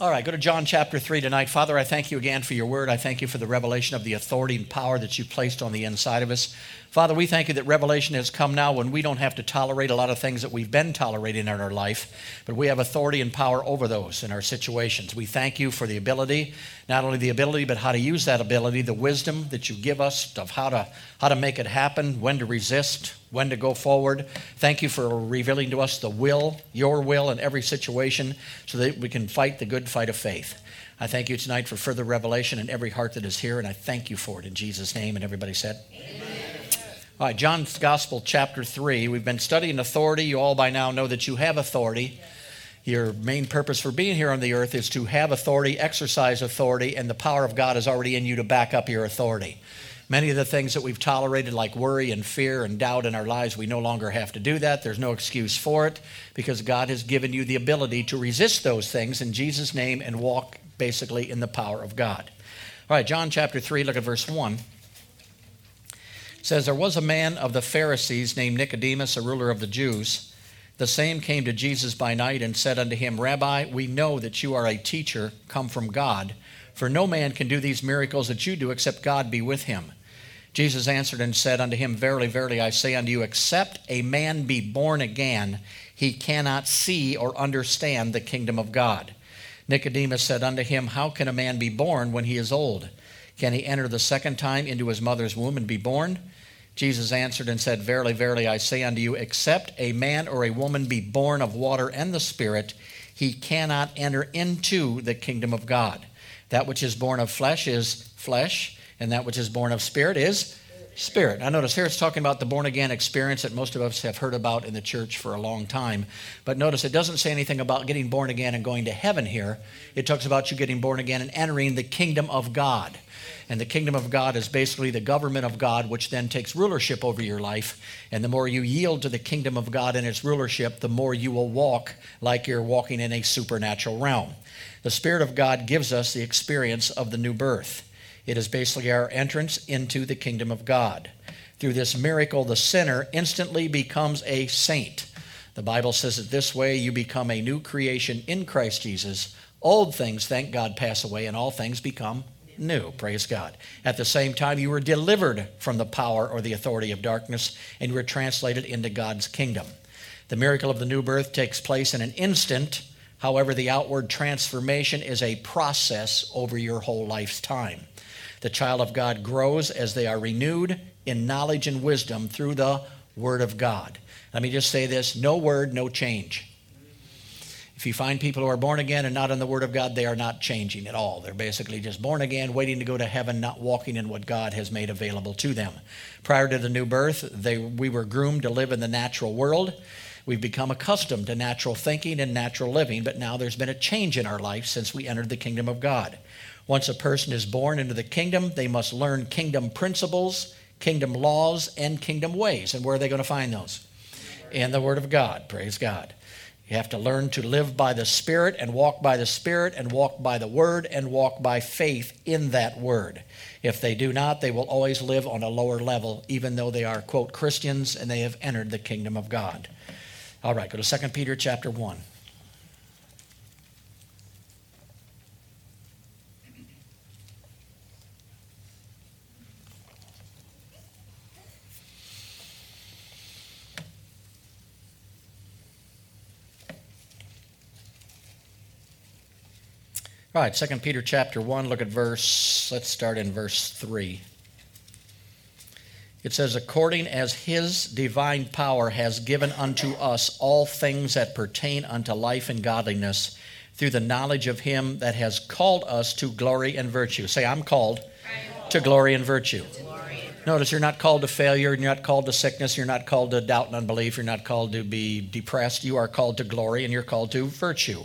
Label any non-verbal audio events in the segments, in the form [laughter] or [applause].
All right, go to John chapter 3 tonight. Father, I thank you again for your word. I thank you for the revelation of the authority and power that you placed on the inside of us. Father, we thank you that revelation has come now when we don't have to tolerate a lot of things that we've been tolerating in our life, but we have authority and power over those in our situations. We thank you for the ability, not only the ability, but how to use that ability, the wisdom that you give us of how to, how to make it happen, when to resist, when to go forward. Thank you for revealing to us the will, your will in every situation, so that we can fight the good fight of faith. I thank you tonight for further revelation in every heart that is here, and I thank you for it in Jesus' name. And everybody said, Amen. All right, John's Gospel, chapter 3. We've been studying authority. You all by now know that you have authority. Your main purpose for being here on the earth is to have authority, exercise authority, and the power of God is already in you to back up your authority. Many of the things that we've tolerated, like worry and fear and doubt in our lives, we no longer have to do that. There's no excuse for it because God has given you the ability to resist those things in Jesus' name and walk basically in the power of God. All right, John chapter 3, look at verse 1. It says, There was a man of the Pharisees named Nicodemus, a ruler of the Jews. The same came to Jesus by night and said unto him, Rabbi, we know that you are a teacher come from God, for no man can do these miracles that you do except God be with him. Jesus answered and said unto him, Verily, verily, I say unto you, except a man be born again, he cannot see or understand the kingdom of God. Nicodemus said unto him, How can a man be born when he is old? Can he enter the second time into his mother's womb and be born? Jesus answered and said, Verily, verily, I say unto you, except a man or a woman be born of water and the Spirit, he cannot enter into the kingdom of God. That which is born of flesh is flesh, and that which is born of spirit is spirit. I notice here it's talking about the born again experience that most of us have heard about in the church for a long time. But notice it doesn't say anything about getting born again and going to heaven here. It talks about you getting born again and entering the kingdom of God. And the kingdom of God is basically the government of God, which then takes rulership over your life. And the more you yield to the kingdom of God and its rulership, the more you will walk like you're walking in a supernatural realm. The Spirit of God gives us the experience of the new birth. It is basically our entrance into the kingdom of God. Through this miracle, the sinner instantly becomes a saint. The Bible says it this way you become a new creation in Christ Jesus. Old things, thank God, pass away, and all things become new. Praise God. At the same time, you were delivered from the power or the authority of darkness, and you were translated into God's kingdom. The miracle of the new birth takes place in an instant. However, the outward transformation is a process over your whole life's time. The child of God grows as they are renewed in knowledge and wisdom through the Word of God. Let me just say this no word, no change. If you find people who are born again and not in the Word of God, they are not changing at all. They're basically just born again, waiting to go to heaven, not walking in what God has made available to them. Prior to the new birth, they, we were groomed to live in the natural world. We've become accustomed to natural thinking and natural living, but now there's been a change in our life since we entered the kingdom of God. Once a person is born into the kingdom, they must learn kingdom principles, kingdom laws, and kingdom ways. And where are they going to find those? In the Word of God. Praise God. You have to learn to live by the Spirit and walk by the Spirit and walk by the Word and walk by faith in that Word. If they do not, they will always live on a lower level, even though they are, quote, Christians and they have entered the kingdom of God. All right, go to 2 Peter chapter 1. All right, 2 Peter chapter 1, look at verse, let's start in verse 3. It says, According as his divine power has given unto us all things that pertain unto life and godliness, through the knowledge of him that has called us to glory and virtue. Say, I'm called, to glory and virtue. Notice you're not called to failure, you're not called to sickness, you're not called to doubt and unbelief, you're not called to be depressed. You are called to glory and you're called to virtue.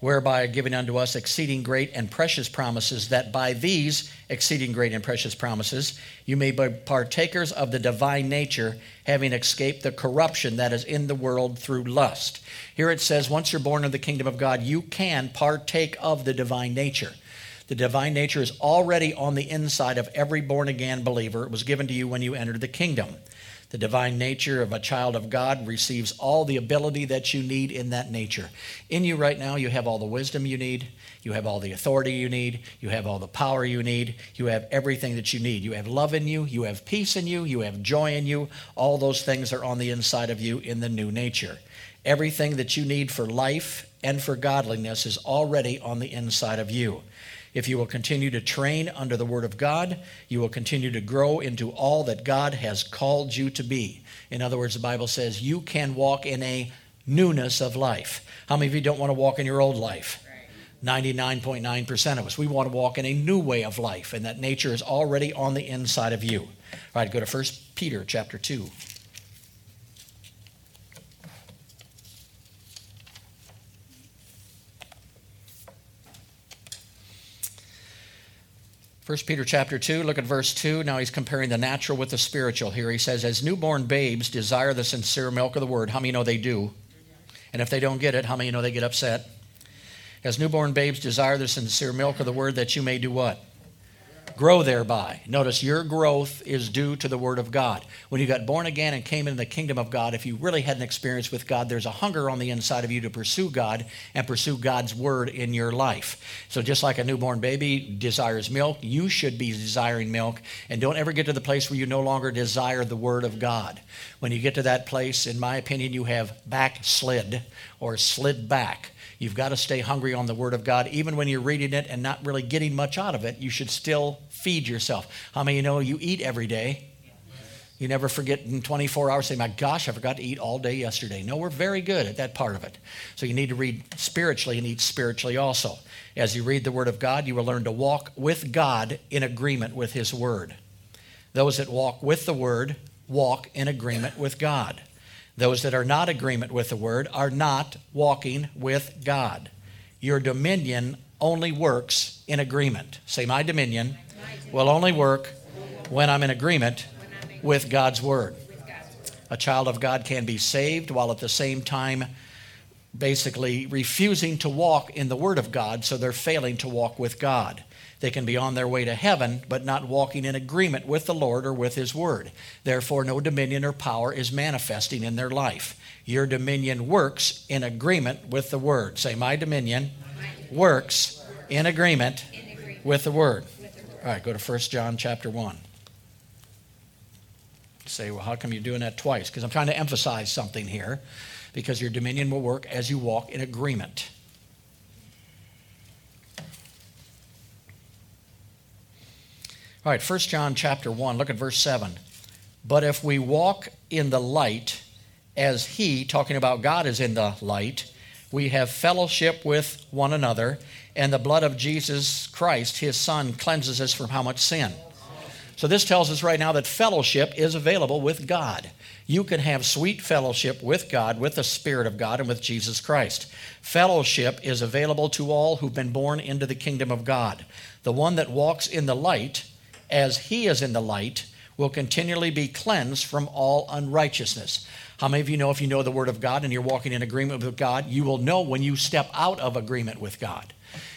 Whereby are given unto us exceeding great and precious promises, that by these exceeding great and precious promises you may be partakers of the divine nature, having escaped the corruption that is in the world through lust. Here it says, once you're born of the kingdom of God, you can partake of the divine nature. The divine nature is already on the inside of every born again believer. It was given to you when you entered the kingdom. The divine nature of a child of God receives all the ability that you need in that nature. In you right now, you have all the wisdom you need. You have all the authority you need. You have all the power you need. You have everything that you need. You have love in you. You have peace in you. You have joy in you. All those things are on the inside of you in the new nature. Everything that you need for life and for godliness is already on the inside of you. If you will continue to train under the Word of God, you will continue to grow into all that God has called you to be. In other words, the Bible says you can walk in a newness of life. How many of you don't want to walk in your old life? 99.9% of us. We want to walk in a new way of life, and that nature is already on the inside of you. All right, go to 1 Peter chapter 2. 1 Peter chapter 2, look at verse 2. Now he's comparing the natural with the spiritual here. He says, As newborn babes desire the sincere milk of the word. How many know they do? And if they don't get it, how many know they get upset? As newborn babes desire the sincere milk of the word that you may do what? Grow thereby. Notice your growth is due to the Word of God. When you got born again and came into the kingdom of God, if you really had an experience with God, there's a hunger on the inside of you to pursue God and pursue God's Word in your life. So just like a newborn baby desires milk, you should be desiring milk. And don't ever get to the place where you no longer desire the Word of God. When you get to that place, in my opinion, you have backslid or slid back. You've got to stay hungry on the Word of God. Even when you're reading it and not really getting much out of it, you should still feed yourself. How many you know you eat every day? You never forget in 24 hours, say, My gosh, I forgot to eat all day yesterday. No, we're very good at that part of it. So you need to read spiritually and eat spiritually also. As you read the Word of God, you will learn to walk with God in agreement with His Word. Those that walk with the Word walk in agreement with God. Those that are not agreement with the Word are not walking with God. Your dominion only works in agreement. Say, My dominion will only work when I'm in agreement with God's Word. A child of God can be saved while at the same time basically refusing to walk in the Word of God, so they're failing to walk with God. They can be on their way to heaven, but not walking in agreement with the Lord or with His Word. Therefore, no dominion or power is manifesting in their life. Your dominion works in agreement with the Word. Say, My dominion works in agreement with the Word. All right, go to 1 John chapter 1. Say, well, how come you're doing that twice? Because I'm trying to emphasize something here, because your dominion will work as you walk in agreement. All right, 1 John chapter 1, look at verse 7. But if we walk in the light, as he, talking about God, is in the light, we have fellowship with one another, and the blood of Jesus Christ, his Son, cleanses us from how much sin? So, this tells us right now that fellowship is available with God. You can have sweet fellowship with God, with the Spirit of God, and with Jesus Christ. Fellowship is available to all who've been born into the kingdom of God. The one that walks in the light, as he is in the light, will continually be cleansed from all unrighteousness. How many of you know if you know the Word of God and you're walking in agreement with God, you will know when you step out of agreement with God?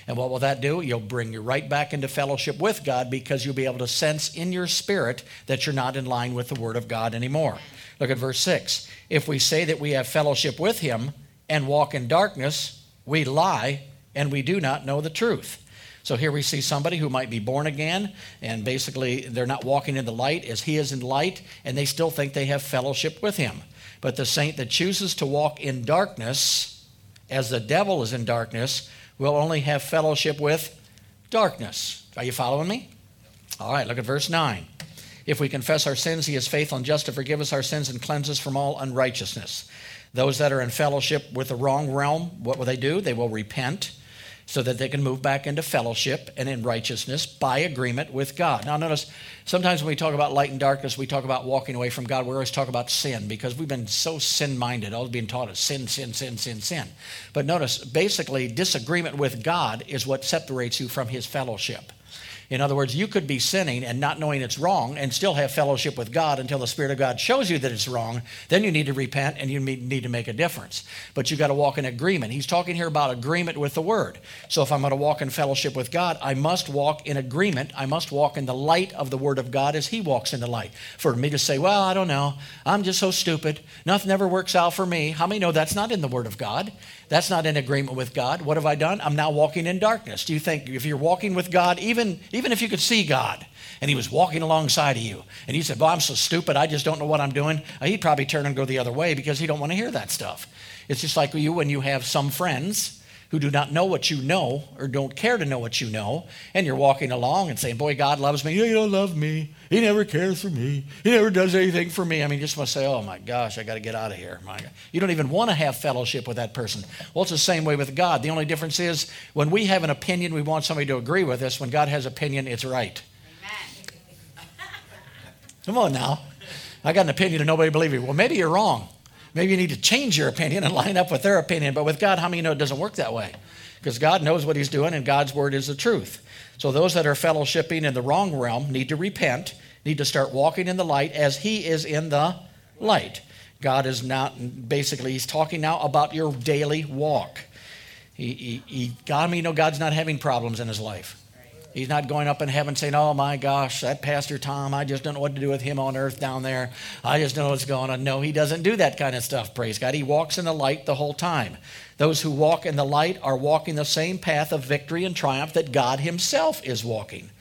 And what will that do? You'll bring you right back into fellowship with God because you'll be able to sense in your spirit that you're not in line with the Word of God anymore. Look at verse 6. If we say that we have fellowship with Him and walk in darkness, we lie and we do not know the truth. So here we see somebody who might be born again, and basically they're not walking in the light as he is in light, and they still think they have fellowship with him. But the saint that chooses to walk in darkness, as the devil is in darkness, will only have fellowship with darkness. Are you following me? All right, look at verse 9. If we confess our sins, he is faithful and just to forgive us our sins and cleanse us from all unrighteousness. Those that are in fellowship with the wrong realm, what will they do? They will repent so that they can move back into fellowship and in righteousness by agreement with God. Now, notice sometimes when we talk about light and darkness, we talk about walking away from God. We always talk about sin because we've been so sin minded. All being taught is sin, sin, sin, sin, sin. But notice, basically, disagreement with God is what separates you from His fellowship. In other words, you could be sinning and not knowing it's wrong and still have fellowship with God until the Spirit of God shows you that it's wrong. Then you need to repent and you need to make a difference. But you got to walk in agreement. He's talking here about agreement with the Word. So if I'm going to walk in fellowship with God, I must walk in agreement. I must walk in the light of the Word of God as He walks in the light. For me to say, well, I don't know, I'm just so stupid, nothing ever works out for me. How many know that's not in the Word of God? That's not in agreement with God. What have I done? I'm now walking in darkness. Do you think if you're walking with God, even, even if you could see God and he was walking alongside of you and you said, Well, I'm so stupid, I just don't know what I'm doing, uh, he'd probably turn and go the other way because he don't want to hear that stuff. It's just like you when you have some friends who do not know what you know or don't care to know what you know, and you're walking along and saying, Boy, God loves me. He don't love me. He never cares for me. He never does anything for me. I mean, you just want to say, Oh my gosh, I got to get out of here. My God. You don't even want to have fellowship with that person. Well, it's the same way with God. The only difference is when we have an opinion, we want somebody to agree with us. When God has opinion, it's right. [laughs] Come on now. I got an opinion and nobody believes me. Well, maybe you're wrong. Maybe you need to change your opinion and line up with their opinion. But with God, how many know it doesn't work that way? Because God knows what He's doing and God's word is the truth. So those that are fellowshipping in the wrong realm need to repent, need to start walking in the light as He is in the light. God is not, basically, He's talking now about your daily walk. He, he, he, God, I mean, you know, God's not having problems in His life. He's not going up in heaven saying, Oh my gosh, that Pastor Tom, I just don't know what to do with him on earth down there. I just know what's going on. No, he doesn't do that kind of stuff, praise God. He walks in the light the whole time. Those who walk in the light are walking the same path of victory and triumph that God Himself is walking.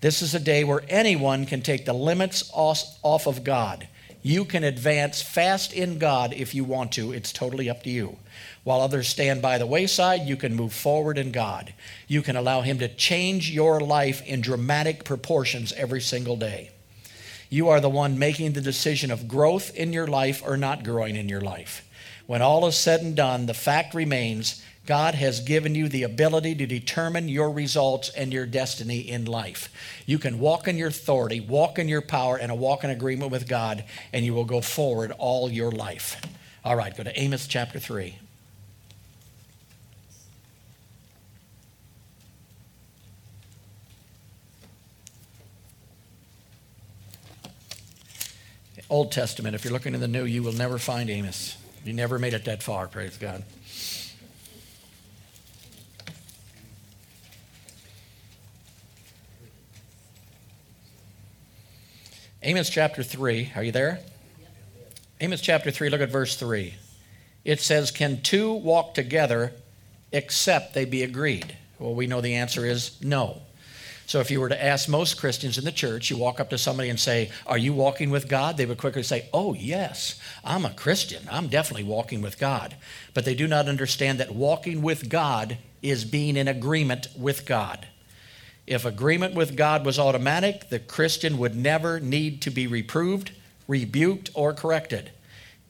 This is a day where anyone can take the limits off of God. You can advance fast in God if you want to. It's totally up to you. While others stand by the wayside, you can move forward in God. You can allow Him to change your life in dramatic proportions every single day. You are the one making the decision of growth in your life or not growing in your life. When all is said and done, the fact remains God has given you the ability to determine your results and your destiny in life. You can walk in your authority, walk in your power, and walk in agreement with God, and you will go forward all your life. All right, go to Amos chapter 3. Old Testament. If you're looking in the New, you will never find Amos. You never made it that far, praise God. Amos chapter 3. Are you there? Amos chapter 3, look at verse 3. It says, Can two walk together except they be agreed? Well, we know the answer is no. So if you were to ask most Christians in the church, you walk up to somebody and say, Are you walking with God? They would quickly say, Oh, yes, I'm a Christian. I'm definitely walking with God. But they do not understand that walking with God is being in agreement with God. If agreement with God was automatic, the Christian would never need to be reproved, rebuked, or corrected.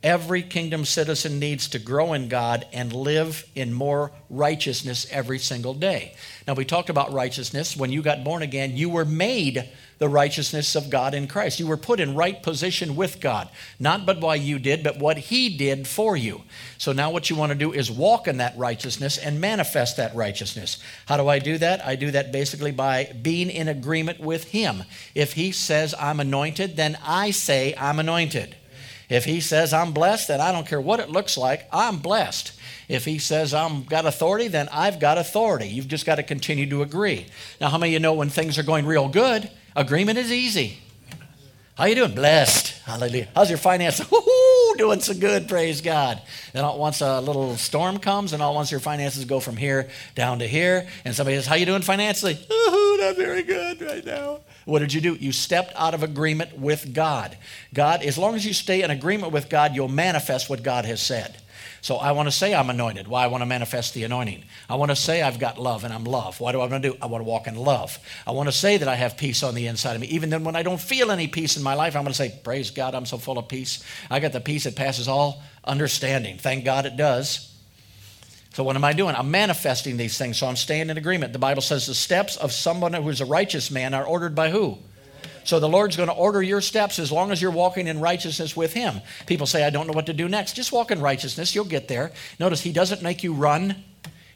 Every kingdom citizen needs to grow in God and live in more righteousness every single day. Now, we talked about righteousness. When you got born again, you were made the righteousness of God in Christ. You were put in right position with God, not but why you did, but what He did for you. So now, what you want to do is walk in that righteousness and manifest that righteousness. How do I do that? I do that basically by being in agreement with Him. If He says I'm anointed, then I say I'm anointed. If he says I'm blessed, then I don't care what it looks like, I'm blessed. If he says I'm got authority, then I've got authority. You've just got to continue to agree. Now, how many of you know when things are going real good, agreement is easy? How you doing? Blessed. Hallelujah. How's your finances? [laughs] Woo-hoo, doing so good, praise God. Then once a little storm comes, and all once your finances go from here down to here, and somebody says, How you doing financially? [laughs] Ooh, not very good right now. What did you do? You stepped out of agreement with God. God, as long as you stay in agreement with God, you'll manifest what God has said. So I want to say I'm anointed. Why? I want to manifest the anointing. I want to say I've got love and I'm love. Why do I want to do? I want to walk in love. I want to say that I have peace on the inside of me. Even then, when I don't feel any peace in my life, I'm going to say, Praise God, I'm so full of peace. I got the peace that passes all understanding. Thank God it does. So, what am I doing? I'm manifesting these things. So, I'm staying in agreement. The Bible says the steps of someone who is a righteous man are ordered by who? So, the Lord's going to order your steps as long as you're walking in righteousness with Him. People say, I don't know what to do next. Just walk in righteousness. You'll get there. Notice, He doesn't make you run,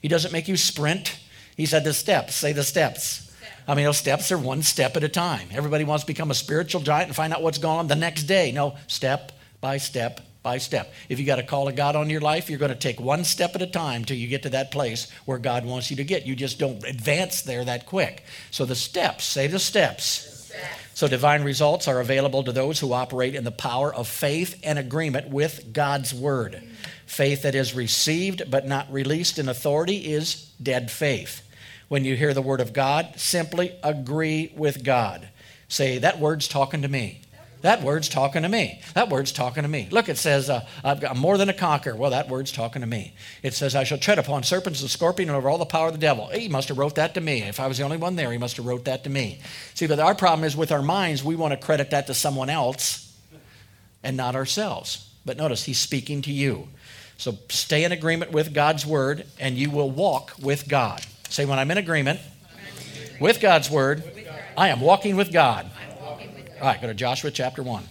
He doesn't make you sprint. He said the steps. Say the steps. I mean, those steps are one step at a time. Everybody wants to become a spiritual giant and find out what's going on the next day. No, step by step by step. If you got a call of God on your life, you're going to take one step at a time till you get to that place where God wants you to get. You just don't advance there that quick. So the steps, say the steps. So divine results are available to those who operate in the power of faith and agreement with God's word. Faith that is received but not released in authority is dead faith. When you hear the word of God, simply agree with God. Say, that word's talking to me. That word's talking to me. That word's talking to me. Look, it says, uh, I've got more than a conqueror. Well, that word's talking to me. It says, I shall tread upon serpents and scorpions and over all the power of the devil. He must have wrote that to me. If I was the only one there, he must have wrote that to me. See, but our problem is with our minds, we want to credit that to someone else and not ourselves. But notice, he's speaking to you. So stay in agreement with God's word, and you will walk with God. Say, when I'm in agreement, with God's word, I am walking with God. All right, go to Joshua chapter 1.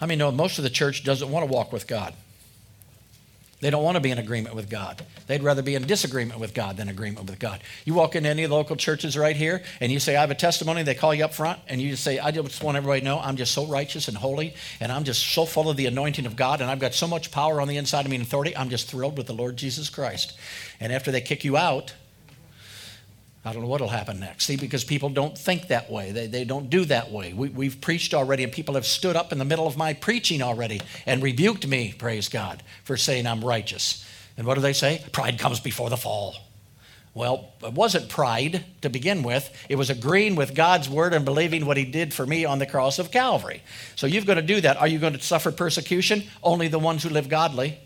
I mean, no, most of the church doesn't want to walk with God. They don't want to be in agreement with God. They'd rather be in disagreement with God than agreement with God. You walk into any of the local churches right here and you say, I have a testimony. They call you up front and you just say, I just want everybody to know I'm just so righteous and holy and I'm just so full of the anointing of God and I've got so much power on the inside of me and authority. I'm just thrilled with the Lord Jesus Christ. And after they kick you out, I don't know what will happen next. See, because people don't think that way. They, they don't do that way. We, we've preached already, and people have stood up in the middle of my preaching already and rebuked me, praise God, for saying I'm righteous. And what do they say? Pride comes before the fall. Well, it wasn't pride to begin with. It was agreeing with God's word and believing what He did for me on the cross of Calvary. So you've got to do that. Are you going to suffer persecution? Only the ones who live godly.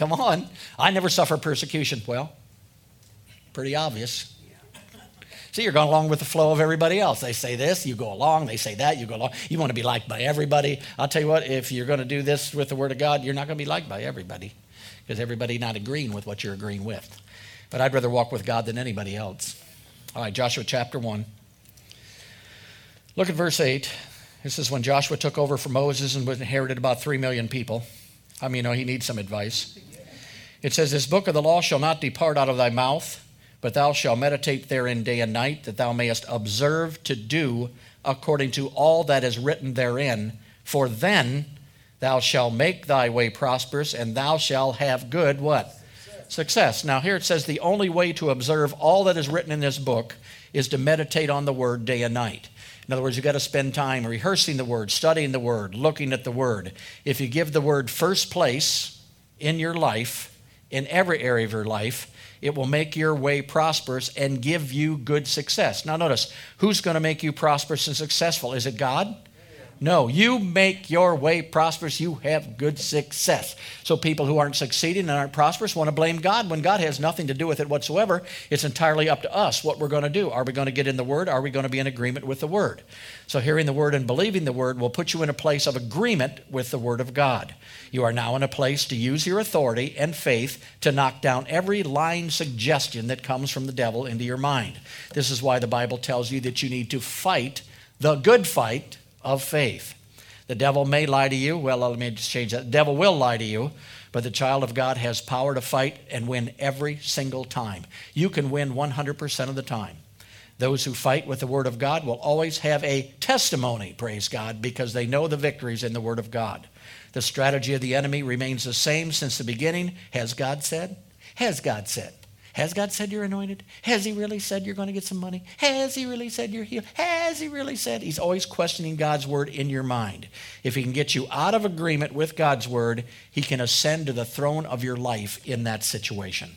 Come on. I never suffer persecution. Well, pretty obvious. See, you're going along with the flow of everybody else. They say this, you go along. They say that, you go along. You want to be liked by everybody. I'll tell you what, if you're going to do this with the Word of God, you're not going to be liked by everybody because everybody not agreeing with what you're agreeing with. But I'd rather walk with God than anybody else. All right, Joshua chapter 1. Look at verse 8. This is when Joshua took over from Moses and inherited about 3 million people. I mean, you know, he needs some advice. It says, This book of the law shall not depart out of thy mouth, but thou shalt meditate therein day and night, that thou mayest observe to do according to all that is written therein. For then thou shalt make thy way prosperous, and thou shalt have good what? Success. Success. Now, here it says the only way to observe all that is written in this book is to meditate on the word day and night. In other words, you've got to spend time rehearsing the word, studying the word, looking at the word. If you give the word first place in your life, in every area of your life. It will make your way prosperous and give you good success. Now, notice who's going to make you prosperous and successful? Is it God? No, you make your way prosperous, you have good success. So, people who aren't succeeding and aren't prosperous want to blame God when God has nothing to do with it whatsoever. It's entirely up to us what we're going to do. Are we going to get in the Word? Are we going to be in agreement with the Word? So, hearing the Word and believing the Word will put you in a place of agreement with the Word of God. You are now in a place to use your authority and faith to knock down every lying suggestion that comes from the devil into your mind. This is why the Bible tells you that you need to fight the good fight of faith. The devil may lie to you. Well, let me just change that. The devil will lie to you, but the child of God has power to fight and win every single time. You can win 100% of the time. Those who fight with the Word of God will always have a testimony, praise God, because they know the victories in the Word of God. The strategy of the enemy remains the same since the beginning. Has God said? Has God said? Has God said you're anointed? Has He really said you're going to get some money? Has He really said you're healed? Has He really said? He's always questioning God's word in your mind. If He can get you out of agreement with God's word, He can ascend to the throne of your life in that situation.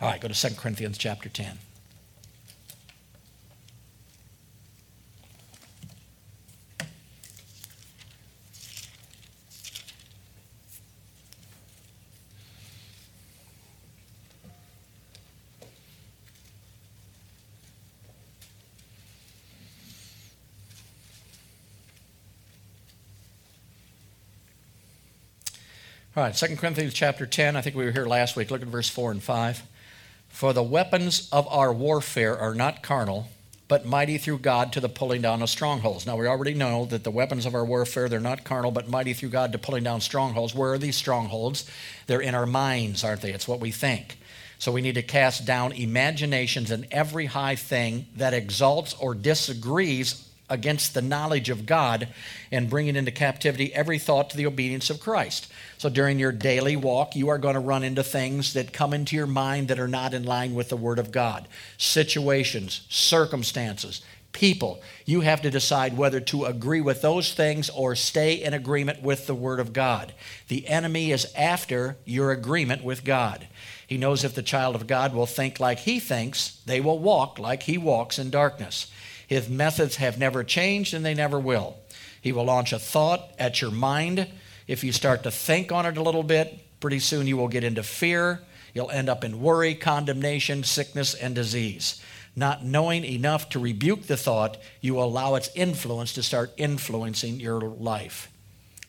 All right, go to 2 Corinthians chapter 10. All right, 2 Corinthians chapter 10. I think we were here last week. Look at verse 4 and 5. For the weapons of our warfare are not carnal, but mighty through God to the pulling down of strongholds. Now, we already know that the weapons of our warfare, they're not carnal, but mighty through God to pulling down strongholds. Where are these strongholds? They're in our minds, aren't they? It's what we think. So we need to cast down imaginations and every high thing that exalts or disagrees against the knowledge of God and bringing into captivity every thought to the obedience of Christ. So during your daily walk, you are going to run into things that come into your mind that are not in line with the Word of God situations, circumstances, people. You have to decide whether to agree with those things or stay in agreement with the Word of God. The enemy is after your agreement with God. He knows if the child of God will think like he thinks, they will walk like he walks in darkness. His methods have never changed and they never will. He will launch a thought at your mind. If you start to think on it a little bit, pretty soon you will get into fear. You'll end up in worry, condemnation, sickness, and disease. Not knowing enough to rebuke the thought, you allow its influence to start influencing your life.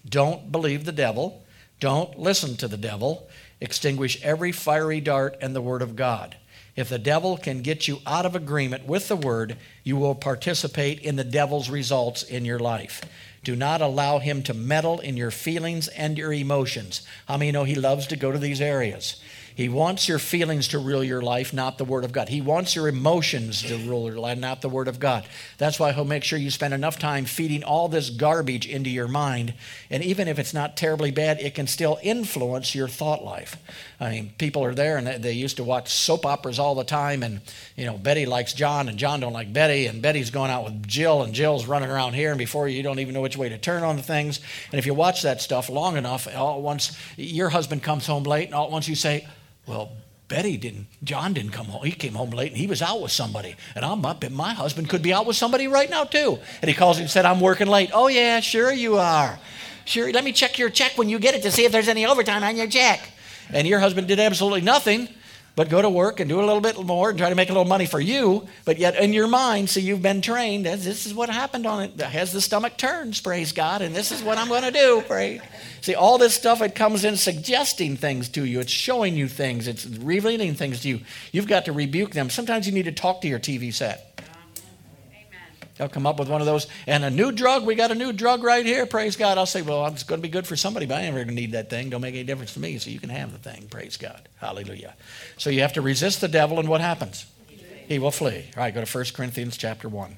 Don't believe the devil. Don't listen to the devil. Extinguish every fiery dart and the word of God. If the devil can get you out of agreement with the word, you will participate in the devil's results in your life. Do not allow him to meddle in your feelings and your emotions. How many know he loves to go to these areas? He wants your feelings to rule your life, not the Word of God. He wants your emotions to rule your life, not the Word of God. That's why he'll make sure you spend enough time feeding all this garbage into your mind. And even if it's not terribly bad, it can still influence your thought life. I mean, people are there and they used to watch soap operas all the time. And, you know, Betty likes John and John don't like Betty. And Betty's going out with Jill and Jill's running around here. And before you, don't even know which way to turn on the things. And if you watch that stuff long enough, all at once your husband comes home late and all at once you say, well, Betty didn't, John didn't come home. He came home late and he was out with somebody. And I'm up, and my husband could be out with somebody right now, too. And he calls me and said, I'm working late. Oh, yeah, sure you are. Sure, let me check your check when you get it to see if there's any overtime on your check. And your husband did absolutely nothing but go to work and do a little bit more and try to make a little money for you. But yet in your mind, so you've been trained, as this is what happened on it. Has the stomach turns, praise God, and this is what I'm going to do, pray. See, all this stuff, it comes in suggesting things to you. It's showing you things. It's revealing things to you. You've got to rebuke them. Sometimes you need to talk to your TV set. They'll come up with one of those. And a new drug, we got a new drug right here. Praise God. I'll say, well, it's going to be good for somebody, but I never need that thing. Don't make any difference to me. So you can have the thing. Praise God. Hallelujah. So you have to resist the devil, and what happens? He will flee. All right, go to 1 Corinthians chapter 1.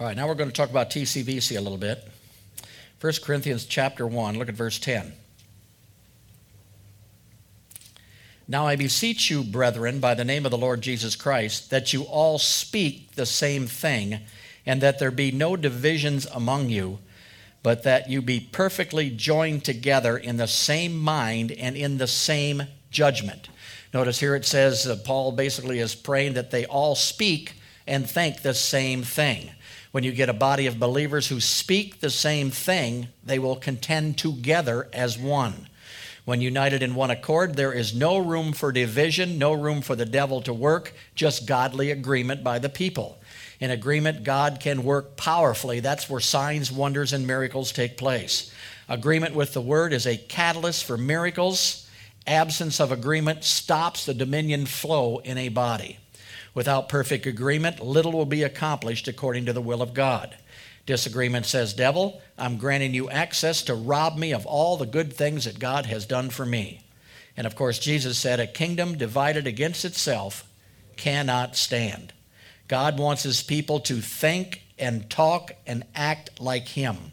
All right, now we're going to talk about TCVC a little bit. 1 Corinthians chapter 1, look at verse 10. Now I beseech you, brethren, by the name of the Lord Jesus Christ, that you all speak the same thing, and that there be no divisions among you, but that you be perfectly joined together in the same mind and in the same judgment. Notice here it says uh, Paul basically is praying that they all speak and think the same thing. When you get a body of believers who speak the same thing, they will contend together as one. When united in one accord, there is no room for division, no room for the devil to work, just godly agreement by the people. In agreement, God can work powerfully. That's where signs, wonders, and miracles take place. Agreement with the word is a catalyst for miracles. Absence of agreement stops the dominion flow in a body. Without perfect agreement, little will be accomplished according to the will of God. Disagreement says, Devil, I'm granting you access to rob me of all the good things that God has done for me. And of course, Jesus said, A kingdom divided against itself cannot stand. God wants his people to think and talk and act like him.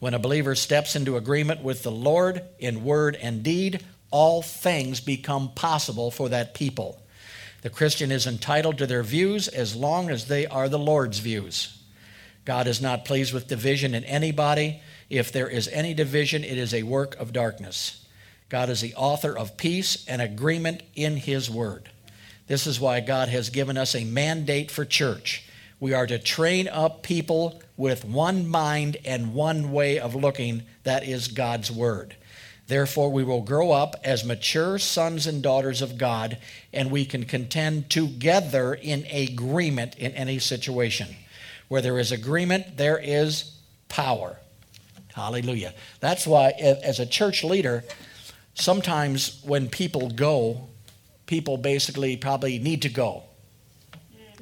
When a believer steps into agreement with the Lord in word and deed, all things become possible for that people. The Christian is entitled to their views as long as they are the Lord's views. God is not pleased with division in anybody. If there is any division, it is a work of darkness. God is the author of peace and agreement in His Word. This is why God has given us a mandate for church. We are to train up people with one mind and one way of looking. That is God's Word. Therefore, we will grow up as mature sons and daughters of God, and we can contend together in agreement in any situation. Where there is agreement, there is power. Hallelujah. That's why, as a church leader, sometimes when people go, people basically probably need to go.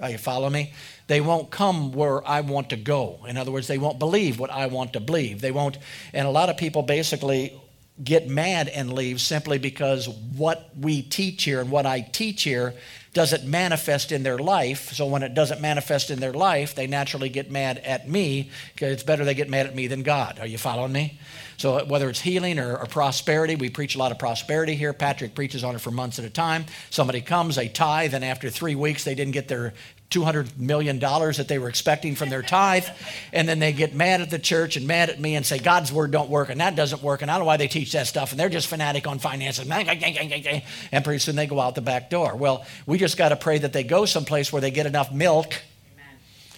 Are you follow me? They won't come where I want to go. In other words, they won't believe what I want to believe. They won't, and a lot of people basically get mad and leave simply because what we teach here and what I teach here doesn't manifest in their life. So when it doesn't manifest in their life, they naturally get mad at me because it's better they get mad at me than God. Are you following me? So whether it's healing or, or, prosperity, we preach a lot of prosperity here. Patrick preaches on it for months at a time. Somebody comes, they tithe, and after three weeks they didn't get their $200 million that they were expecting from their tithe. And then they get mad at the church and mad at me and say, God's word don't work and that doesn't work. And I don't know why they teach that stuff. And they're just fanatic on finances. And pretty soon they go out the back door. Well, we just got to pray that they go someplace where they get enough milk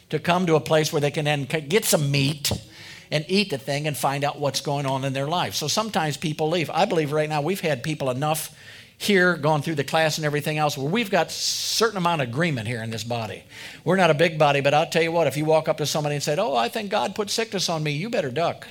to come to a place where they can then get some meat and eat the thing and find out what's going on in their life. So sometimes people leave. I believe right now we've had people enough here, gone through the class and everything else, where we've got certain amount of agreement here in this body. We're not a big body, but I'll tell you what, if you walk up to somebody and said, Oh, I think God put sickness on me, you better duck.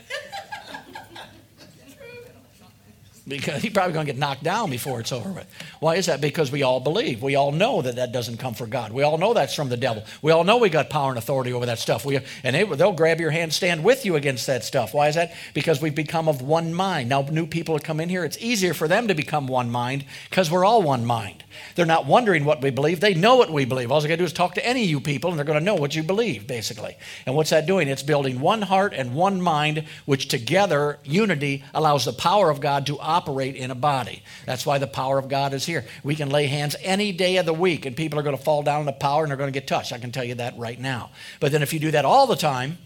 Because he's probably going to get knocked down before it's over with. Why is that? Because we all believe. We all know that that doesn't come from God. We all know that's from the devil. We all know we got power and authority over that stuff. We, and they, they'll grab your hand, stand with you against that stuff. Why is that? Because we've become of one mind. Now, new people that come in here, it's easier for them to become one mind because we're all one mind. They're not wondering what we believe. They know what we believe. All they got to do is talk to any of you people, and they're going to know what you believe, basically. And what's that doing? It's building one heart and one mind, which together, unity, allows the power of God to operate in a body. That's why the power of God is here. We can lay hands any day of the week, and people are going to fall down in the power and they're going to get touched. I can tell you that right now. But then if you do that all the time,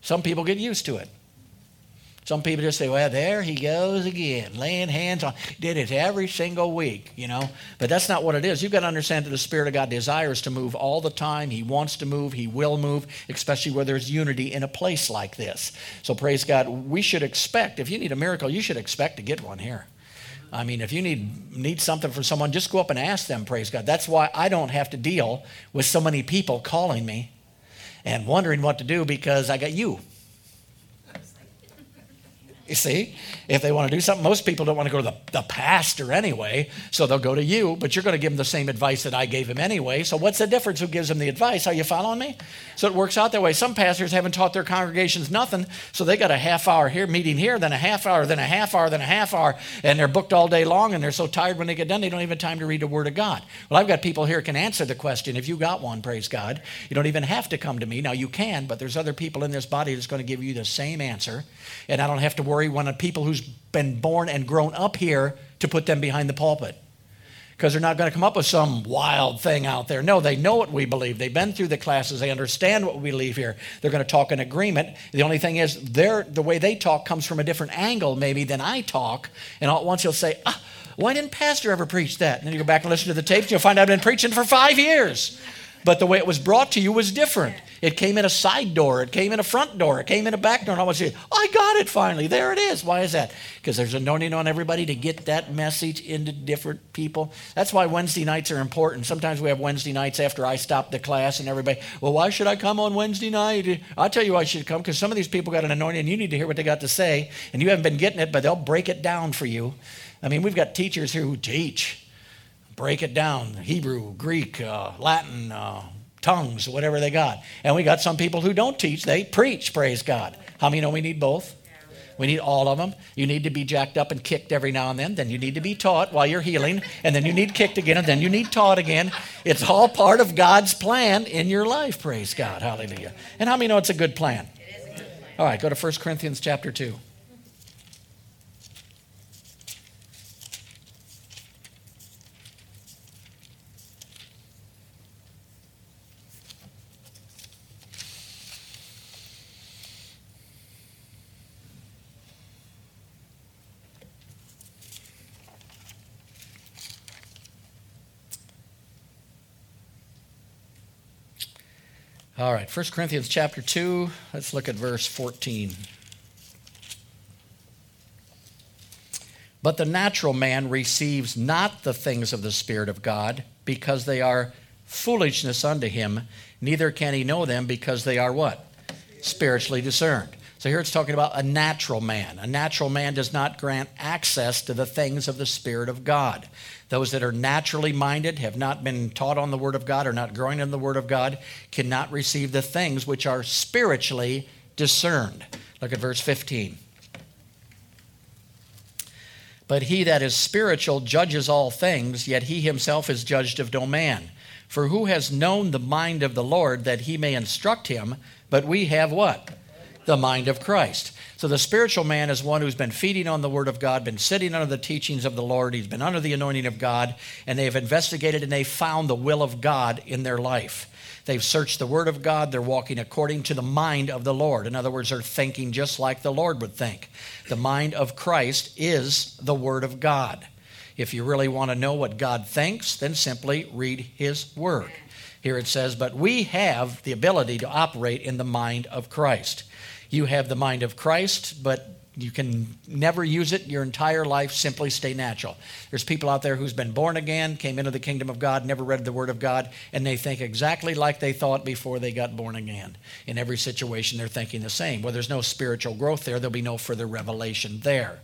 some people get used to it. Some people just say, well, there he goes again, laying hands on. Did it every single week, you know. But that's not what it is. You've got to understand that the Spirit of God desires to move all the time. He wants to move. He will move, especially where there's unity in a place like this. So praise God. We should expect, if you need a miracle, you should expect to get one here. I mean, if you need, need something from someone, just go up and ask them, praise God. That's why I don't have to deal with so many people calling me and wondering what to do because I got you. You see, if they want to do something, most people don't want to go to the, the pastor anyway, so they'll go to you, but you're going to give them the same advice that I gave him anyway. So, what's the difference? Who gives them the advice? Are you following me? So, it works out that way. Some pastors haven't taught their congregations nothing, so they got a half hour here meeting here, then a half hour, then a half hour, then a half hour, and they're booked all day long, and they're so tired when they get done, they don't even have time to read the Word of God. Well, I've got people here can answer the question. If you got one, praise God, you don't even have to come to me. Now, you can, but there's other people in this body that's going to give you the same answer, and I don't have to worry when a people who's been born and grown up here to put them behind the pulpit. Because they're not going to come up with some wild thing out there. No, they know what we believe. They've been through the classes. They understand what we believe here. They're going to talk in agreement. The only thing is, the way they talk comes from a different angle, maybe, than I talk. And all at once you'll say, ah, why didn't Pastor ever preach that? And then you go back and listen to the tapes, and you'll find I've been preaching for five years but the way it was brought to you was different. It came in a side door, it came in a front door, it came in a back door. And I was saying, I got it finally. There it is. Why is that? Because there's anointing on everybody to get that message into different people. That's why Wednesday nights are important. Sometimes we have Wednesday nights after I stop the class and everybody, well, why should I come on Wednesday night? I'll tell you why you should come because some of these people got an anointing and you need to hear what they got to say. And you haven't been getting it, but they'll break it down for you. I mean, we've got teachers here who teach break it down Hebrew, Greek, uh, Latin, uh, tongues, whatever they got. And we got some people who don't teach, they preach, praise God. How many know we need both? We need all of them. You need to be jacked up and kicked every now and then. Then you need to be taught while you're healing. And then you need kicked again. And then you need taught again. It's all part of God's plan in your life. Praise God. Hallelujah. And how many know it's a good plan? All right, go to 1 Corinthians chapter 2. All right, 1 Corinthians chapter 2, let's look at verse 14. But the natural man receives not the things of the Spirit of God, because they are foolishness unto him, neither can he know them because they are what? Spiritually discerned. So here it's talking about a natural man. A natural man does not grant access to the things of the Spirit of God. Those that are naturally minded, have not been taught on the Word of God, are not growing in the Word of God, cannot receive the things which are spiritually discerned. Look at verse 15. But he that is spiritual judges all things, yet he himself is judged of no man. For who has known the mind of the Lord that he may instruct him? But we have what? The mind of Christ. So the spiritual man is one who's been feeding on the Word of God, been sitting under the teachings of the Lord, he's been under the anointing of God, and they have investigated and they found the will of God in their life. They've searched the Word of God. They're walking according to the mind of the Lord. In other words, they're thinking just like the Lord would think. The mind of Christ is the Word of God. If you really want to know what God thinks, then simply read His Word. Here it says, But we have the ability to operate in the mind of Christ you have the mind of Christ, but you can never use it your entire life. Simply stay natural. There's people out there who's been born again, came into the kingdom of God, never read the Word of God, and they think exactly like they thought before they got born again. In every situation, they're thinking the same. Well, there's no spiritual growth there. There'll be no further revelation there.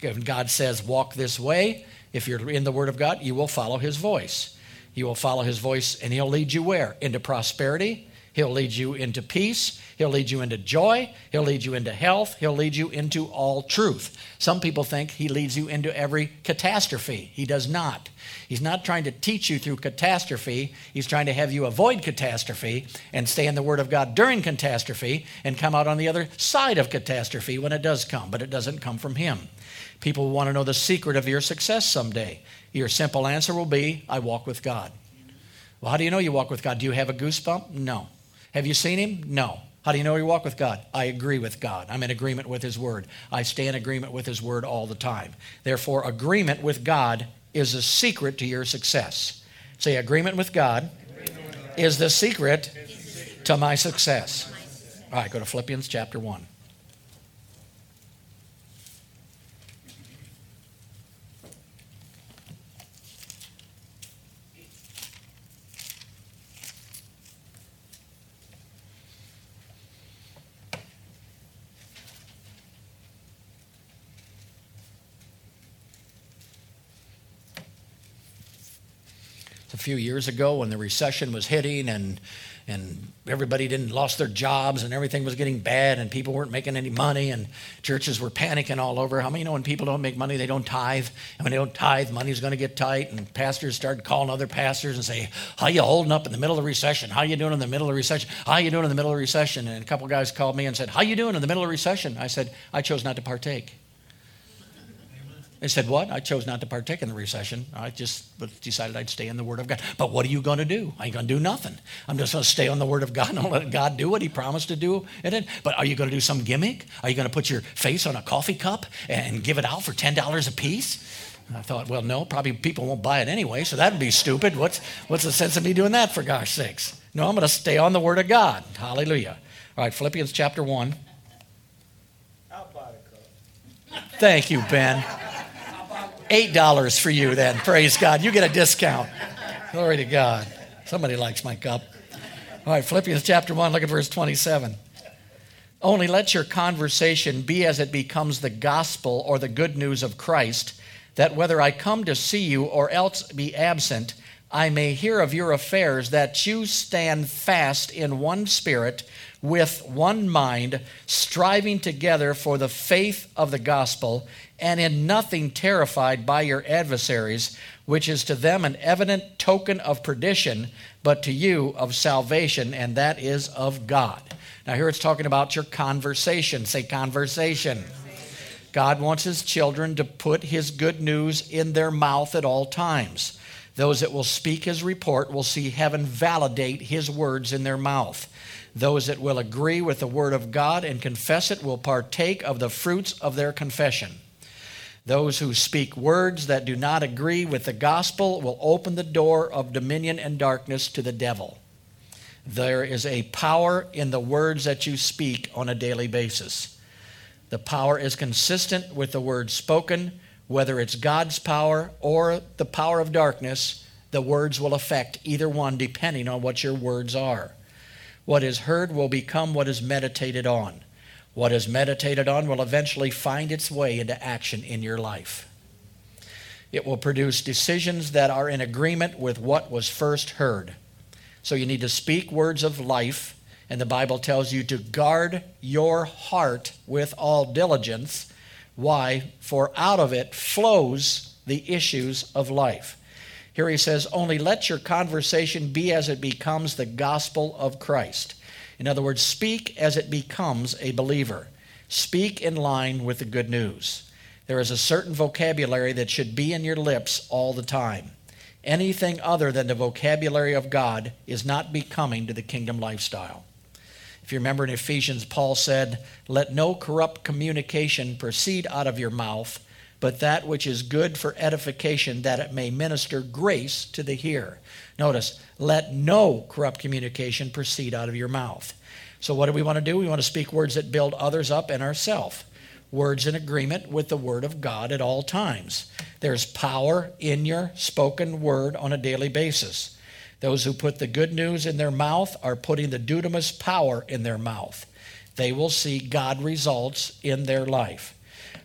God says, walk this way, if you're in the Word of God, you will follow His voice. You will follow His voice, and He'll lead you where? Into prosperity. He'll lead you into peace. He'll lead you into joy. He'll lead you into health. He'll lead you into all truth. Some people think he leads you into every catastrophe. He does not. He's not trying to teach you through catastrophe. He's trying to have you avoid catastrophe and stay in the Word of God during catastrophe and come out on the other side of catastrophe when it does come, but it doesn't come from Him. People want to know the secret of your success someday. Your simple answer will be I walk with God. Well, how do you know you walk with God? Do you have a goosebump? No. Have you seen Him? No. How do you know you walk with God? I agree with God. I'm in agreement with His Word. I stay in agreement with His Word all the time. Therefore, agreement with God is a secret to your success. Say, agreement with God is the secret to my success. All right, go to Philippians chapter 1. Few years ago when the recession was hitting and and everybody didn't lost their jobs and everything was getting bad and people weren't making any money and churches were panicking all over. How many know when people don't make money, they don't tithe? And when they don't tithe, money's going to get tight. And pastors started calling other pastors and say, "How you holding up in the middle of the recession? How you doing in the middle of the recession? How you doing in the middle of the recession?" And a couple guys called me and said, "How you doing in the middle of the recession?" I said, "I chose not to partake." They said, What? I chose not to partake in the recession. I just decided I'd stay in the Word of God. But what are you going to do? I ain't going to do nothing. I'm just going to stay on the Word of God and let God do what He promised to do. It. But are you going to do some gimmick? Are you going to put your face on a coffee cup and give it out for $10 a piece? I thought, well, no, probably people won't buy it anyway, so that'd be stupid. What's, what's the sense of me doing that, for gosh sakes? No, I'm going to stay on the Word of God. Hallelujah. All right, Philippians chapter 1. Thank you, Ben. $8 for you then. Praise God. You get a discount. Glory to God. Somebody likes my cup. All right, Philippians chapter 1, look at verse 27. Only let your conversation be as it becomes the gospel or the good news of Christ, that whether I come to see you or else be absent, I may hear of your affairs, that you stand fast in one spirit, with one mind, striving together for the faith of the gospel and in nothing terrified by your adversaries, which is to them an evident token of perdition, but to you of salvation, and that is of God. Now, here it's talking about your conversation. Say, conversation. God wants his children to put his good news in their mouth at all times. Those that will speak his report will see heaven validate his words in their mouth. Those that will agree with the word of God and confess it will partake of the fruits of their confession. Those who speak words that do not agree with the gospel will open the door of dominion and darkness to the devil. There is a power in the words that you speak on a daily basis. The power is consistent with the word spoken, whether it's God's power or the power of darkness, the words will affect either one depending on what your words are. What is heard will become what is meditated on. What is meditated on will eventually find its way into action in your life. It will produce decisions that are in agreement with what was first heard. So you need to speak words of life, and the Bible tells you to guard your heart with all diligence. Why? For out of it flows the issues of life. Here he says, Only let your conversation be as it becomes the gospel of Christ. In other words, speak as it becomes a believer. Speak in line with the good news. There is a certain vocabulary that should be in your lips all the time. Anything other than the vocabulary of God is not becoming to the kingdom lifestyle. If you remember in Ephesians, Paul said, Let no corrupt communication proceed out of your mouth, but that which is good for edification, that it may minister grace to the hearer. Notice, let no corrupt communication proceed out of your mouth. So, what do we want to do? We want to speak words that build others up and ourselves words in agreement with the Word of God at all times. There's power in your spoken word on a daily basis. Those who put the good news in their mouth are putting the dunamis power in their mouth. They will see God results in their life.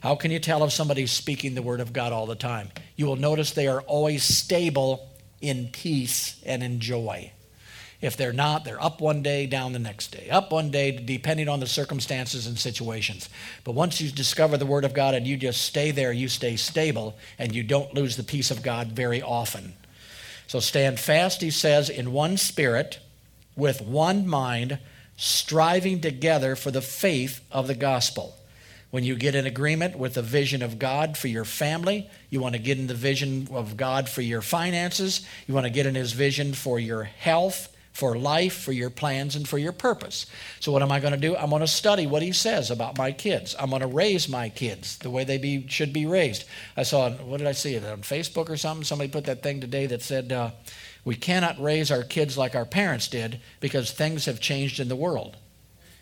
How can you tell if somebody's speaking the Word of God all the time? You will notice they are always stable in peace and in joy. If they're not, they're up one day, down the next day, up one day, depending on the circumstances and situations. But once you discover the Word of God and you just stay there, you stay stable and you don't lose the peace of God very often. So stand fast, he says, in one spirit, with one mind, striving together for the faith of the gospel. When you get in agreement with the vision of God for your family, you want to get in the vision of God for your finances, you want to get in His vision for your health, for life, for your plans, and for your purpose. So, what am I going to do? I'm going to study what he says about my kids. I'm going to raise my kids the way they be, should be raised. I saw, what did I see? On Facebook or something? Somebody put that thing today that said, uh, We cannot raise our kids like our parents did because things have changed in the world.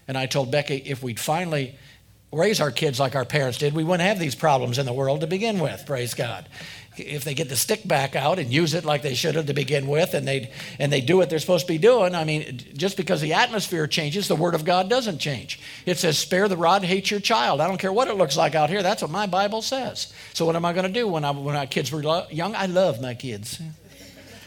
And I told Becky, if we'd finally raise our kids like our parents did, we wouldn't have these problems in the world to begin with, praise God. If they get the stick back out and use it like they should have to begin with and they and they do what they're supposed to be doing i mean just because the atmosphere changes the word of god doesn't change. It says spare the rod hate your child. I don't care what it looks like out here. That's what my bible says. So what am i going to do when i when my kids were young? I loved my kids.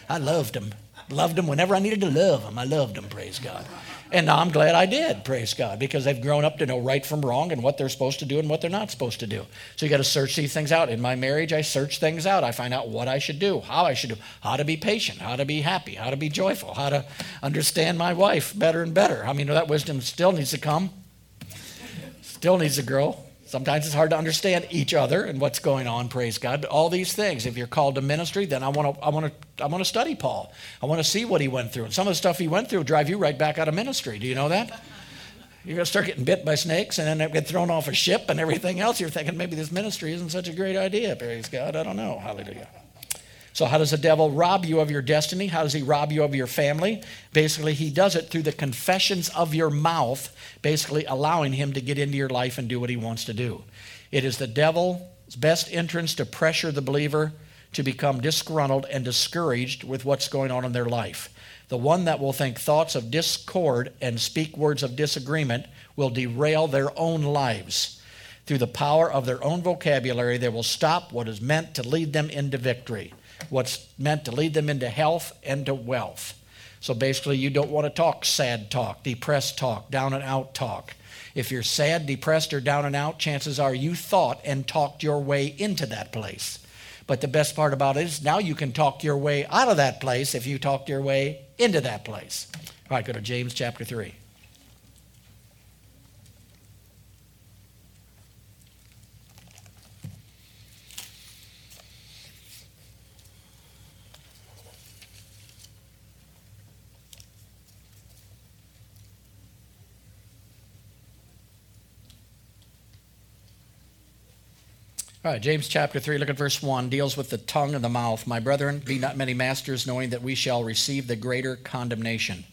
I loved them loved them whenever i needed to love them i loved them praise god and now I'm glad I did, praise God, because they've grown up to know right from wrong and what they're supposed to do and what they're not supposed to do. So you got to search these things out. In my marriage, I search things out. I find out what I should do, how I should do, how to be patient, how to be happy, how to be joyful, how to understand my wife better and better. I mean, that wisdom still needs to come, still needs to grow. Sometimes it's hard to understand each other and what's going on, praise God. All these things, if you're called to ministry, then I want to I want to I want to study Paul. I want to see what he went through. And some of the stuff he went through drive you right back out of ministry. Do you know that? You're going to start getting bit by snakes and then get thrown off a ship and everything else. You're thinking maybe this ministry isn't such a great idea, praise God. I don't know. Hallelujah. So, how does the devil rob you of your destiny? How does he rob you of your family? Basically, he does it through the confessions of your mouth, basically allowing him to get into your life and do what he wants to do. It is the devil's best entrance to pressure the believer to become disgruntled and discouraged with what's going on in their life. The one that will think thoughts of discord and speak words of disagreement will derail their own lives. Through the power of their own vocabulary, they will stop what is meant to lead them into victory what's meant to lead them into health and to wealth. So basically, you don't want to talk sad talk, depressed talk, down and out talk. If you're sad, depressed, or down and out, chances are you thought and talked your way into that place. But the best part about it is now you can talk your way out of that place if you talked your way into that place. All right, go to James chapter 3. All right, James chapter 3, look at verse 1, deals with the tongue and the mouth. My brethren, be not many masters, knowing that we shall receive the greater condemnation.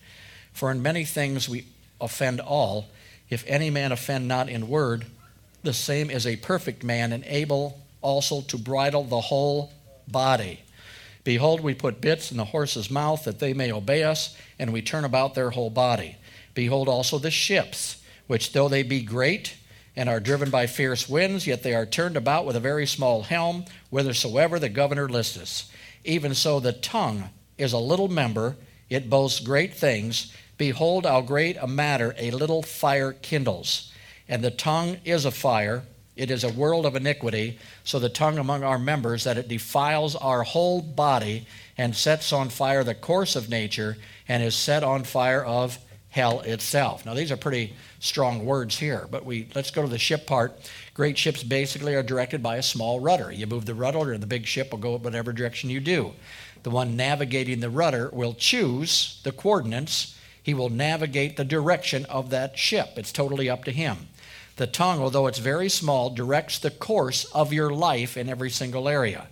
For in many things we offend all. If any man offend not in word, the same is a perfect man and able also to bridle the whole body. Behold, we put bits in the horse's mouth that they may obey us, and we turn about their whole body. Behold also the ships, which though they be great and are driven by fierce winds, yet they are turned about with a very small helm, whithersoever the governor listeth. Even so, the tongue is a little member, it boasts great things. Behold, how great a matter a little fire kindles. And the tongue is a fire it is a world of iniquity, so the tongue among our members that it defiles our whole body and sets on fire the course of nature and is set on fire of hell itself. Now these are pretty strong words here, but we let's go to the ship part. Great ships basically are directed by a small rudder. You move the rudder and the big ship will go whatever direction you do. The one navigating the rudder will choose the coordinates. He will navigate the direction of that ship. It's totally up to him. The tongue, although it's very small, directs the course of your life in every single area.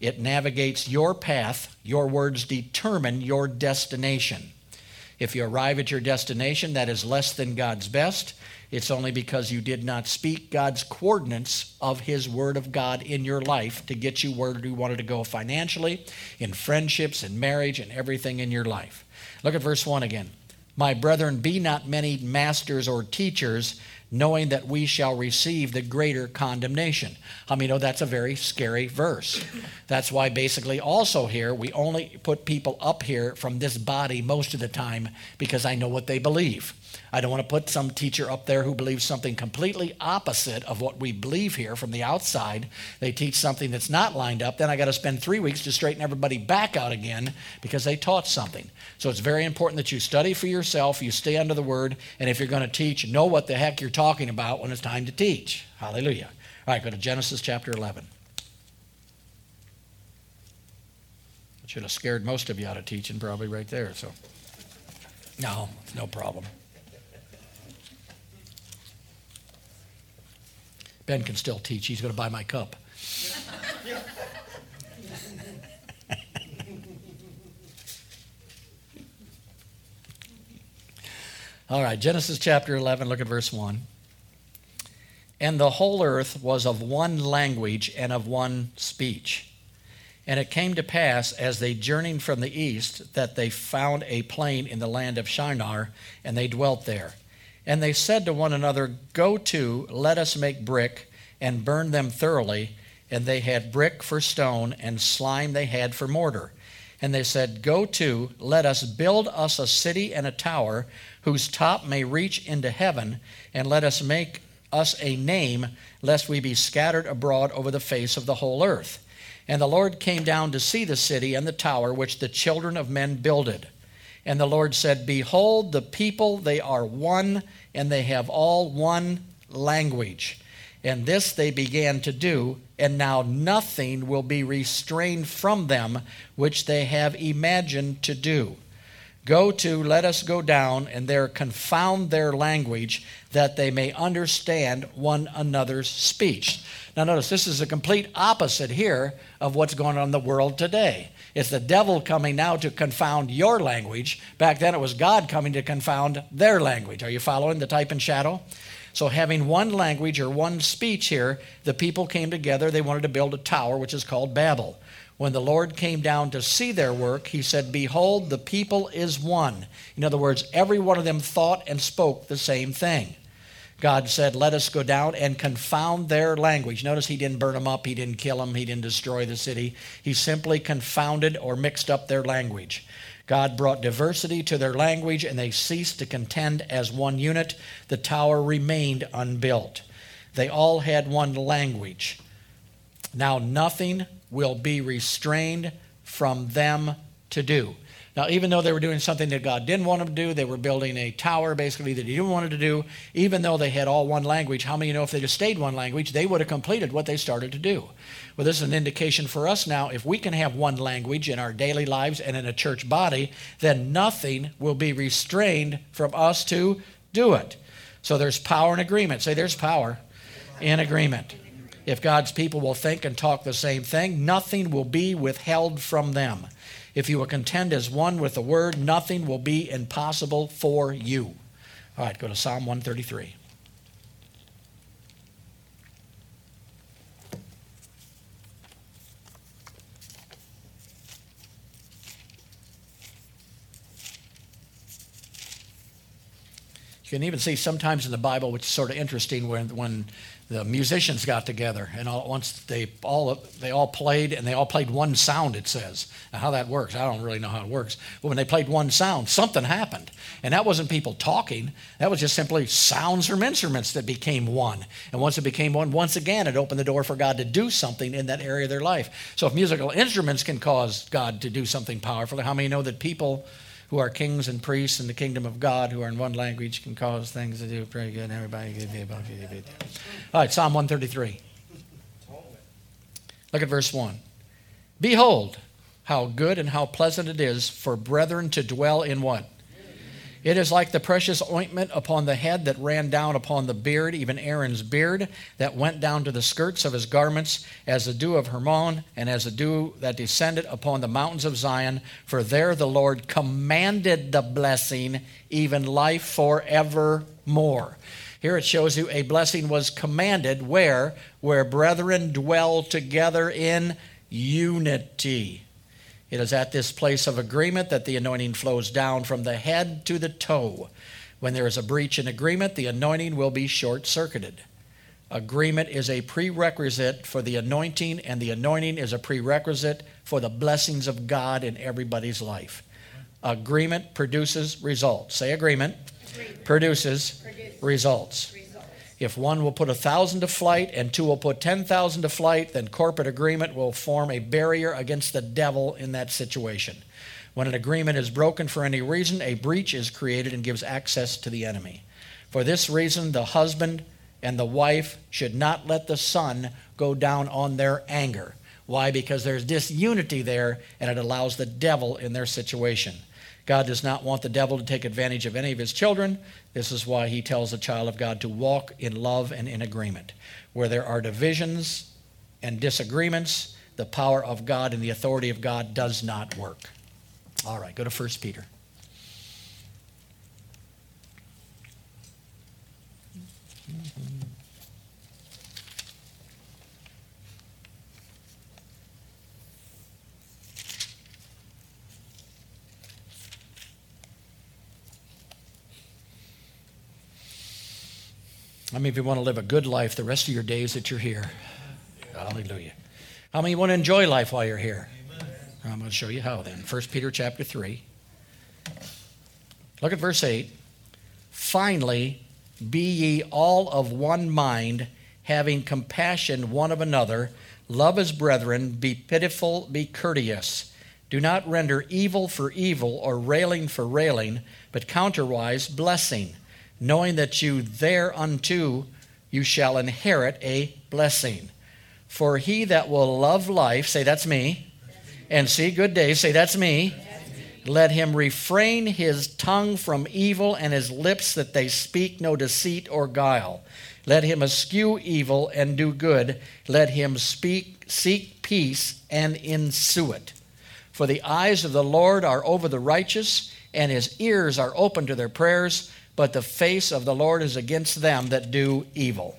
It navigates your path. Your words determine your destination. If you arrive at your destination that is less than God's best, it's only because you did not speak God's coordinates of His Word of God in your life to get you where you wanted to go financially, in friendships, in marriage, and everything in your life. Look at verse 1 again. My brethren, be not many masters or teachers knowing that we shall receive the greater condemnation. I mean, know that's a very scary verse. That's why, basically, also here, we only put people up here from this body most of the time because I know what they believe. I don't want to put some teacher up there who believes something completely opposite of what we believe here from the outside. They teach something that's not lined up. Then I got to spend three weeks to straighten everybody back out again because they taught something. So it's very important that you study for yourself, you stay under the word, and if you're going to teach, know what the heck you're talking about when it's time to teach. Hallelujah. All right, go to Genesis chapter 11. I should have scared most of you out of teaching, probably right there. So, no, no problem. Ben can still teach. He's going to buy my cup. [laughs] All right, Genesis chapter 11, look at verse 1. And the whole earth was of one language and of one speech. And it came to pass, as they journeyed from the east, that they found a plain in the land of Shinar, and they dwelt there. And they said to one another, Go to, let us make brick, and burn them thoroughly. And they had brick for stone, and slime they had for mortar. And they said, Go to, let us build us a city and a tower, whose top may reach into heaven, and let us make us a name, lest we be scattered abroad over the face of the whole earth. And the Lord came down to see the city and the tower which the children of men builded. And the Lord said, Behold, the people, they are one, and they have all one language. And this they began to do, and now nothing will be restrained from them which they have imagined to do. Go to, let us go down, and there confound their language, that they may understand one another's speech. Now, notice this is a complete opposite here of what's going on in the world today. It's the devil coming now to confound your language. Back then it was God coming to confound their language. Are you following the type and shadow? So, having one language or one speech here, the people came together. They wanted to build a tower, which is called Babel. When the Lord came down to see their work, he said, Behold, the people is one. In other words, every one of them thought and spoke the same thing. God said, Let us go down and confound their language. Notice he didn't burn them up, he didn't kill them, he didn't destroy the city. He simply confounded or mixed up their language. God brought diversity to their language and they ceased to contend as one unit. The tower remained unbuilt. They all had one language. Now, nothing will be restrained from them to do. Now, even though they were doing something that God didn't want them to do, they were building a tower basically that He didn't want them to do, even though they had all one language. How many know if they just stayed one language, they would have completed what they started to do? Well, this is an indication for us now. If we can have one language in our daily lives and in a church body, then nothing will be restrained from us to do it. So there's power in agreement. Say, there's power in agreement. If God's people will think and talk the same thing, nothing will be withheld from them. If you will contend as one with the word, nothing will be impossible for you. All right, go to Psalm 133. You can even see sometimes in the Bible, which is sort of interesting, when, when the musicians got together and all at once they all they all played and they all played one sound it says. Now how that works i don't really know how it works but when they played one sound something happened. And that wasn't people talking that was just simply sounds from instruments that became one. And once it became one once again it opened the door for god to do something in that area of their life. So if musical instruments can cause god to do something powerful how many know that people who are kings and priests in the kingdom of God, who are in one language, can cause things to do pretty good. Everybody, all right, Psalm 133. Look at verse 1. Behold, how good and how pleasant it is for brethren to dwell in what? It is like the precious ointment upon the head that ran down upon the beard, even Aaron's beard, that went down to the skirts of his garments, as the dew of Hermon, and as the dew that descended upon the mountains of Zion. For there the Lord commanded the blessing, even life forevermore. Here it shows you a blessing was commanded where? Where brethren dwell together in unity. It is at this place of agreement that the anointing flows down from the head to the toe. When there is a breach in agreement, the anointing will be short circuited. Agreement is a prerequisite for the anointing, and the anointing is a prerequisite for the blessings of God in everybody's life. Agreement produces results. Say agreement, agreement. produces Produce. results. If one will put a thousand to flight and two will put 10,000 to flight, then corporate agreement will form a barrier against the devil in that situation. When an agreement is broken for any reason, a breach is created and gives access to the enemy. For this reason, the husband and the wife should not let the sun go down on their anger. Why? Because there's disunity there and it allows the devil in their situation. God does not want the devil to take advantage of any of his children. This is why he tells the child of God to walk in love and in agreement. Where there are divisions and disagreements, the power of God and the authority of God does not work. All right, go to 1 Peter. How many of you want to live a good life the rest of your days that you're here? Hallelujah. How many want to enjoy life while you're here? I'm going to show you how then. 1 Peter chapter 3. Look at verse 8. Finally, be ye all of one mind, having compassion one of another, love as brethren, be pitiful, be courteous. Do not render evil for evil or railing for railing, but counterwise blessing knowing that you thereunto you shall inherit a blessing. For he that will love life, say that's me, and see good days, say that's me. Let him refrain his tongue from evil and his lips that they speak no deceit or guile. Let him eschew evil and do good. Let him speak, seek peace and ensue it. For the eyes of the Lord are over the righteous, and his ears are open to their prayers but the face of the Lord is against them that do evil.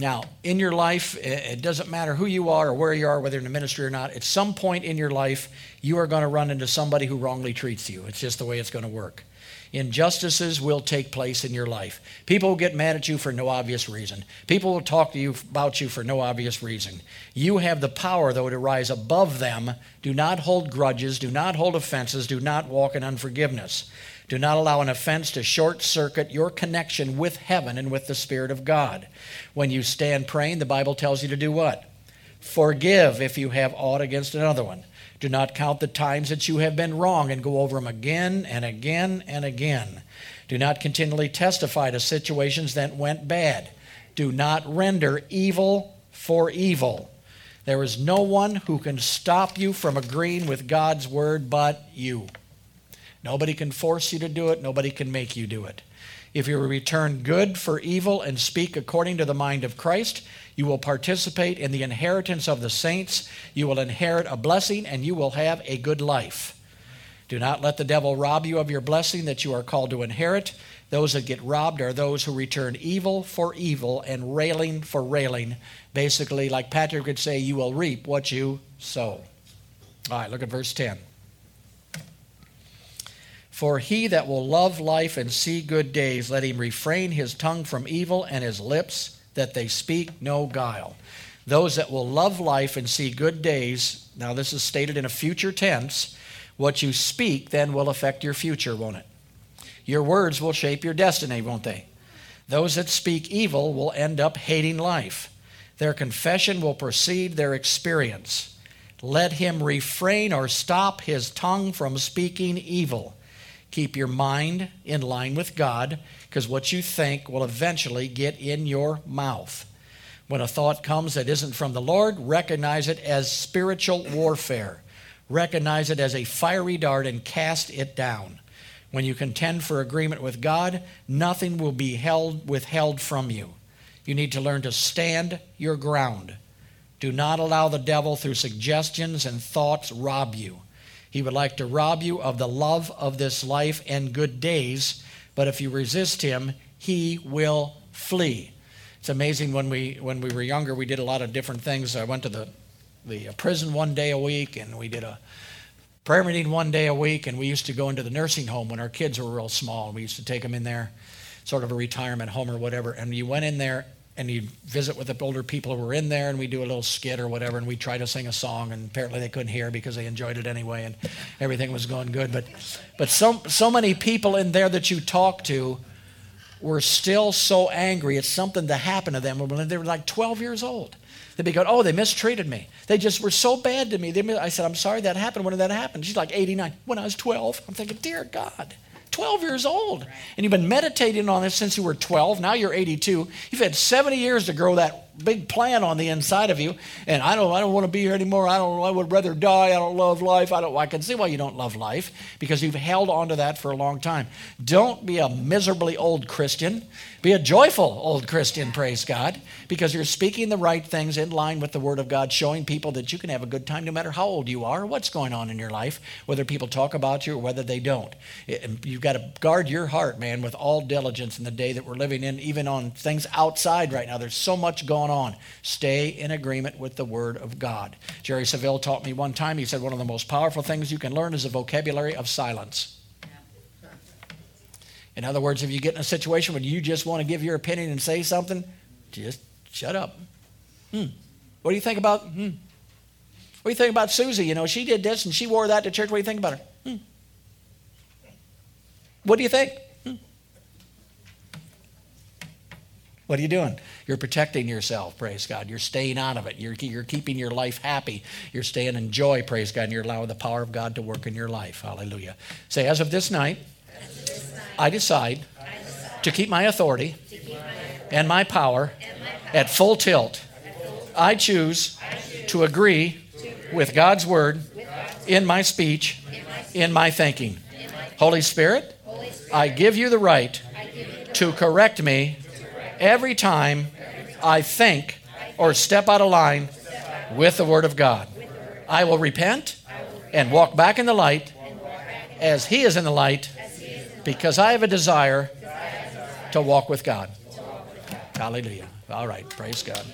Now, in your life, it doesn't matter who you are or where you are, whether in the ministry or not, at some point in your life, you are going to run into somebody who wrongly treats you. It's just the way it's going to work. Injustices will take place in your life. People will get mad at you for no obvious reason. People will talk to you about you for no obvious reason. You have the power, though, to rise above them. Do not hold grudges. Do not hold offenses. Do not walk in unforgiveness. Do not allow an offense to short circuit your connection with heaven and with the Spirit of God. When you stand praying, the Bible tells you to do what? Forgive if you have aught against another one. Do not count the times that you have been wrong and go over them again and again and again. Do not continually testify to situations that went bad. Do not render evil for evil. There is no one who can stop you from agreeing with God's word but you. Nobody can force you to do it, nobody can make you do it. If you return good for evil and speak according to the mind of Christ, you will participate in the inheritance of the saints. You will inherit a blessing and you will have a good life. Do not let the devil rob you of your blessing that you are called to inherit. Those that get robbed are those who return evil for evil and railing for railing. Basically, like Patrick would say, you will reap what you sow. All right, look at verse 10. For he that will love life and see good days, let him refrain his tongue from evil and his lips that they speak no guile. Those that will love life and see good days, now this is stated in a future tense, what you speak then will affect your future, won't it? Your words will shape your destiny, won't they? Those that speak evil will end up hating life. Their confession will precede their experience. Let him refrain or stop his tongue from speaking evil. Keep your mind in line with God, because what you think will eventually get in your mouth. When a thought comes that isn't from the Lord, recognize it as spiritual warfare. Recognize it as a fiery dart and cast it down. When you contend for agreement with God, nothing will be held, withheld from you. You need to learn to stand your ground. Do not allow the devil, through suggestions and thoughts, rob you. He would like to rob you of the love of this life and good days, but if you resist him, he will flee. It's amazing when we when we were younger, we did a lot of different things. I went to the the prison one day a week, and we did a prayer meeting one day a week, and we used to go into the nursing home when our kids were real small. and We used to take them in there, sort of a retirement home or whatever. And you went in there and you visit with the older people who were in there, and we do a little skit or whatever, and we try to sing a song. And apparently they couldn't hear because they enjoyed it anyway, and everything was going good. But but so so many people in there that you talk to were still so angry at something that happened to them when they were like 12 years old. They'd be going, oh, they mistreated me. They just were so bad to me. They, I said, I'm sorry that happened. When did that happen? She's like 89. When I was 12. I'm thinking, dear God. 12 years old. And you've been meditating on this since you were 12. Now you're 82. You've had 70 years to grow that big plan on the inside of you. And I don't, I don't want to be here anymore. I don't, I would rather die. I don't love life. I don't, I can see why you don't love life because you've held on to that for a long time. Don't be a miserably old Christian. Be a joyful old Christian, praise God, because you're speaking the right things in line with the Word of God, showing people that you can have a good time no matter how old you are or what's going on in your life, whether people talk about you or whether they don't. You've got to guard your heart, man, with all diligence in the day that we're living in, even on things outside right now. There's so much going on. Stay in agreement with the Word of God. Jerry Savelle taught me one time, he said, one of the most powerful things you can learn is a vocabulary of silence. In other words, if you get in a situation where you just want to give your opinion and say something, just shut up. Hmm. What do you think about? Hmm. What do you think about Susie? You know, she did this and she wore that to church. What do you think about her? Hmm. What do you think? Hmm. What are you doing? You're protecting yourself, praise God. You're staying out of it. You're, you're keeping your life happy. You're staying in joy, praise God, and you're allowing the power of God to work in your life. Hallelujah. Say, as of this night, I decide to keep my authority and my power at full tilt. I choose to agree with God's word in my speech, in my thinking. Holy Spirit, I give you the right to correct me every time I think or step out of line with the Word of God. I will repent and walk back in the light as He is in the light because I have a desire to walk with God. Hallelujah. All right. Praise God.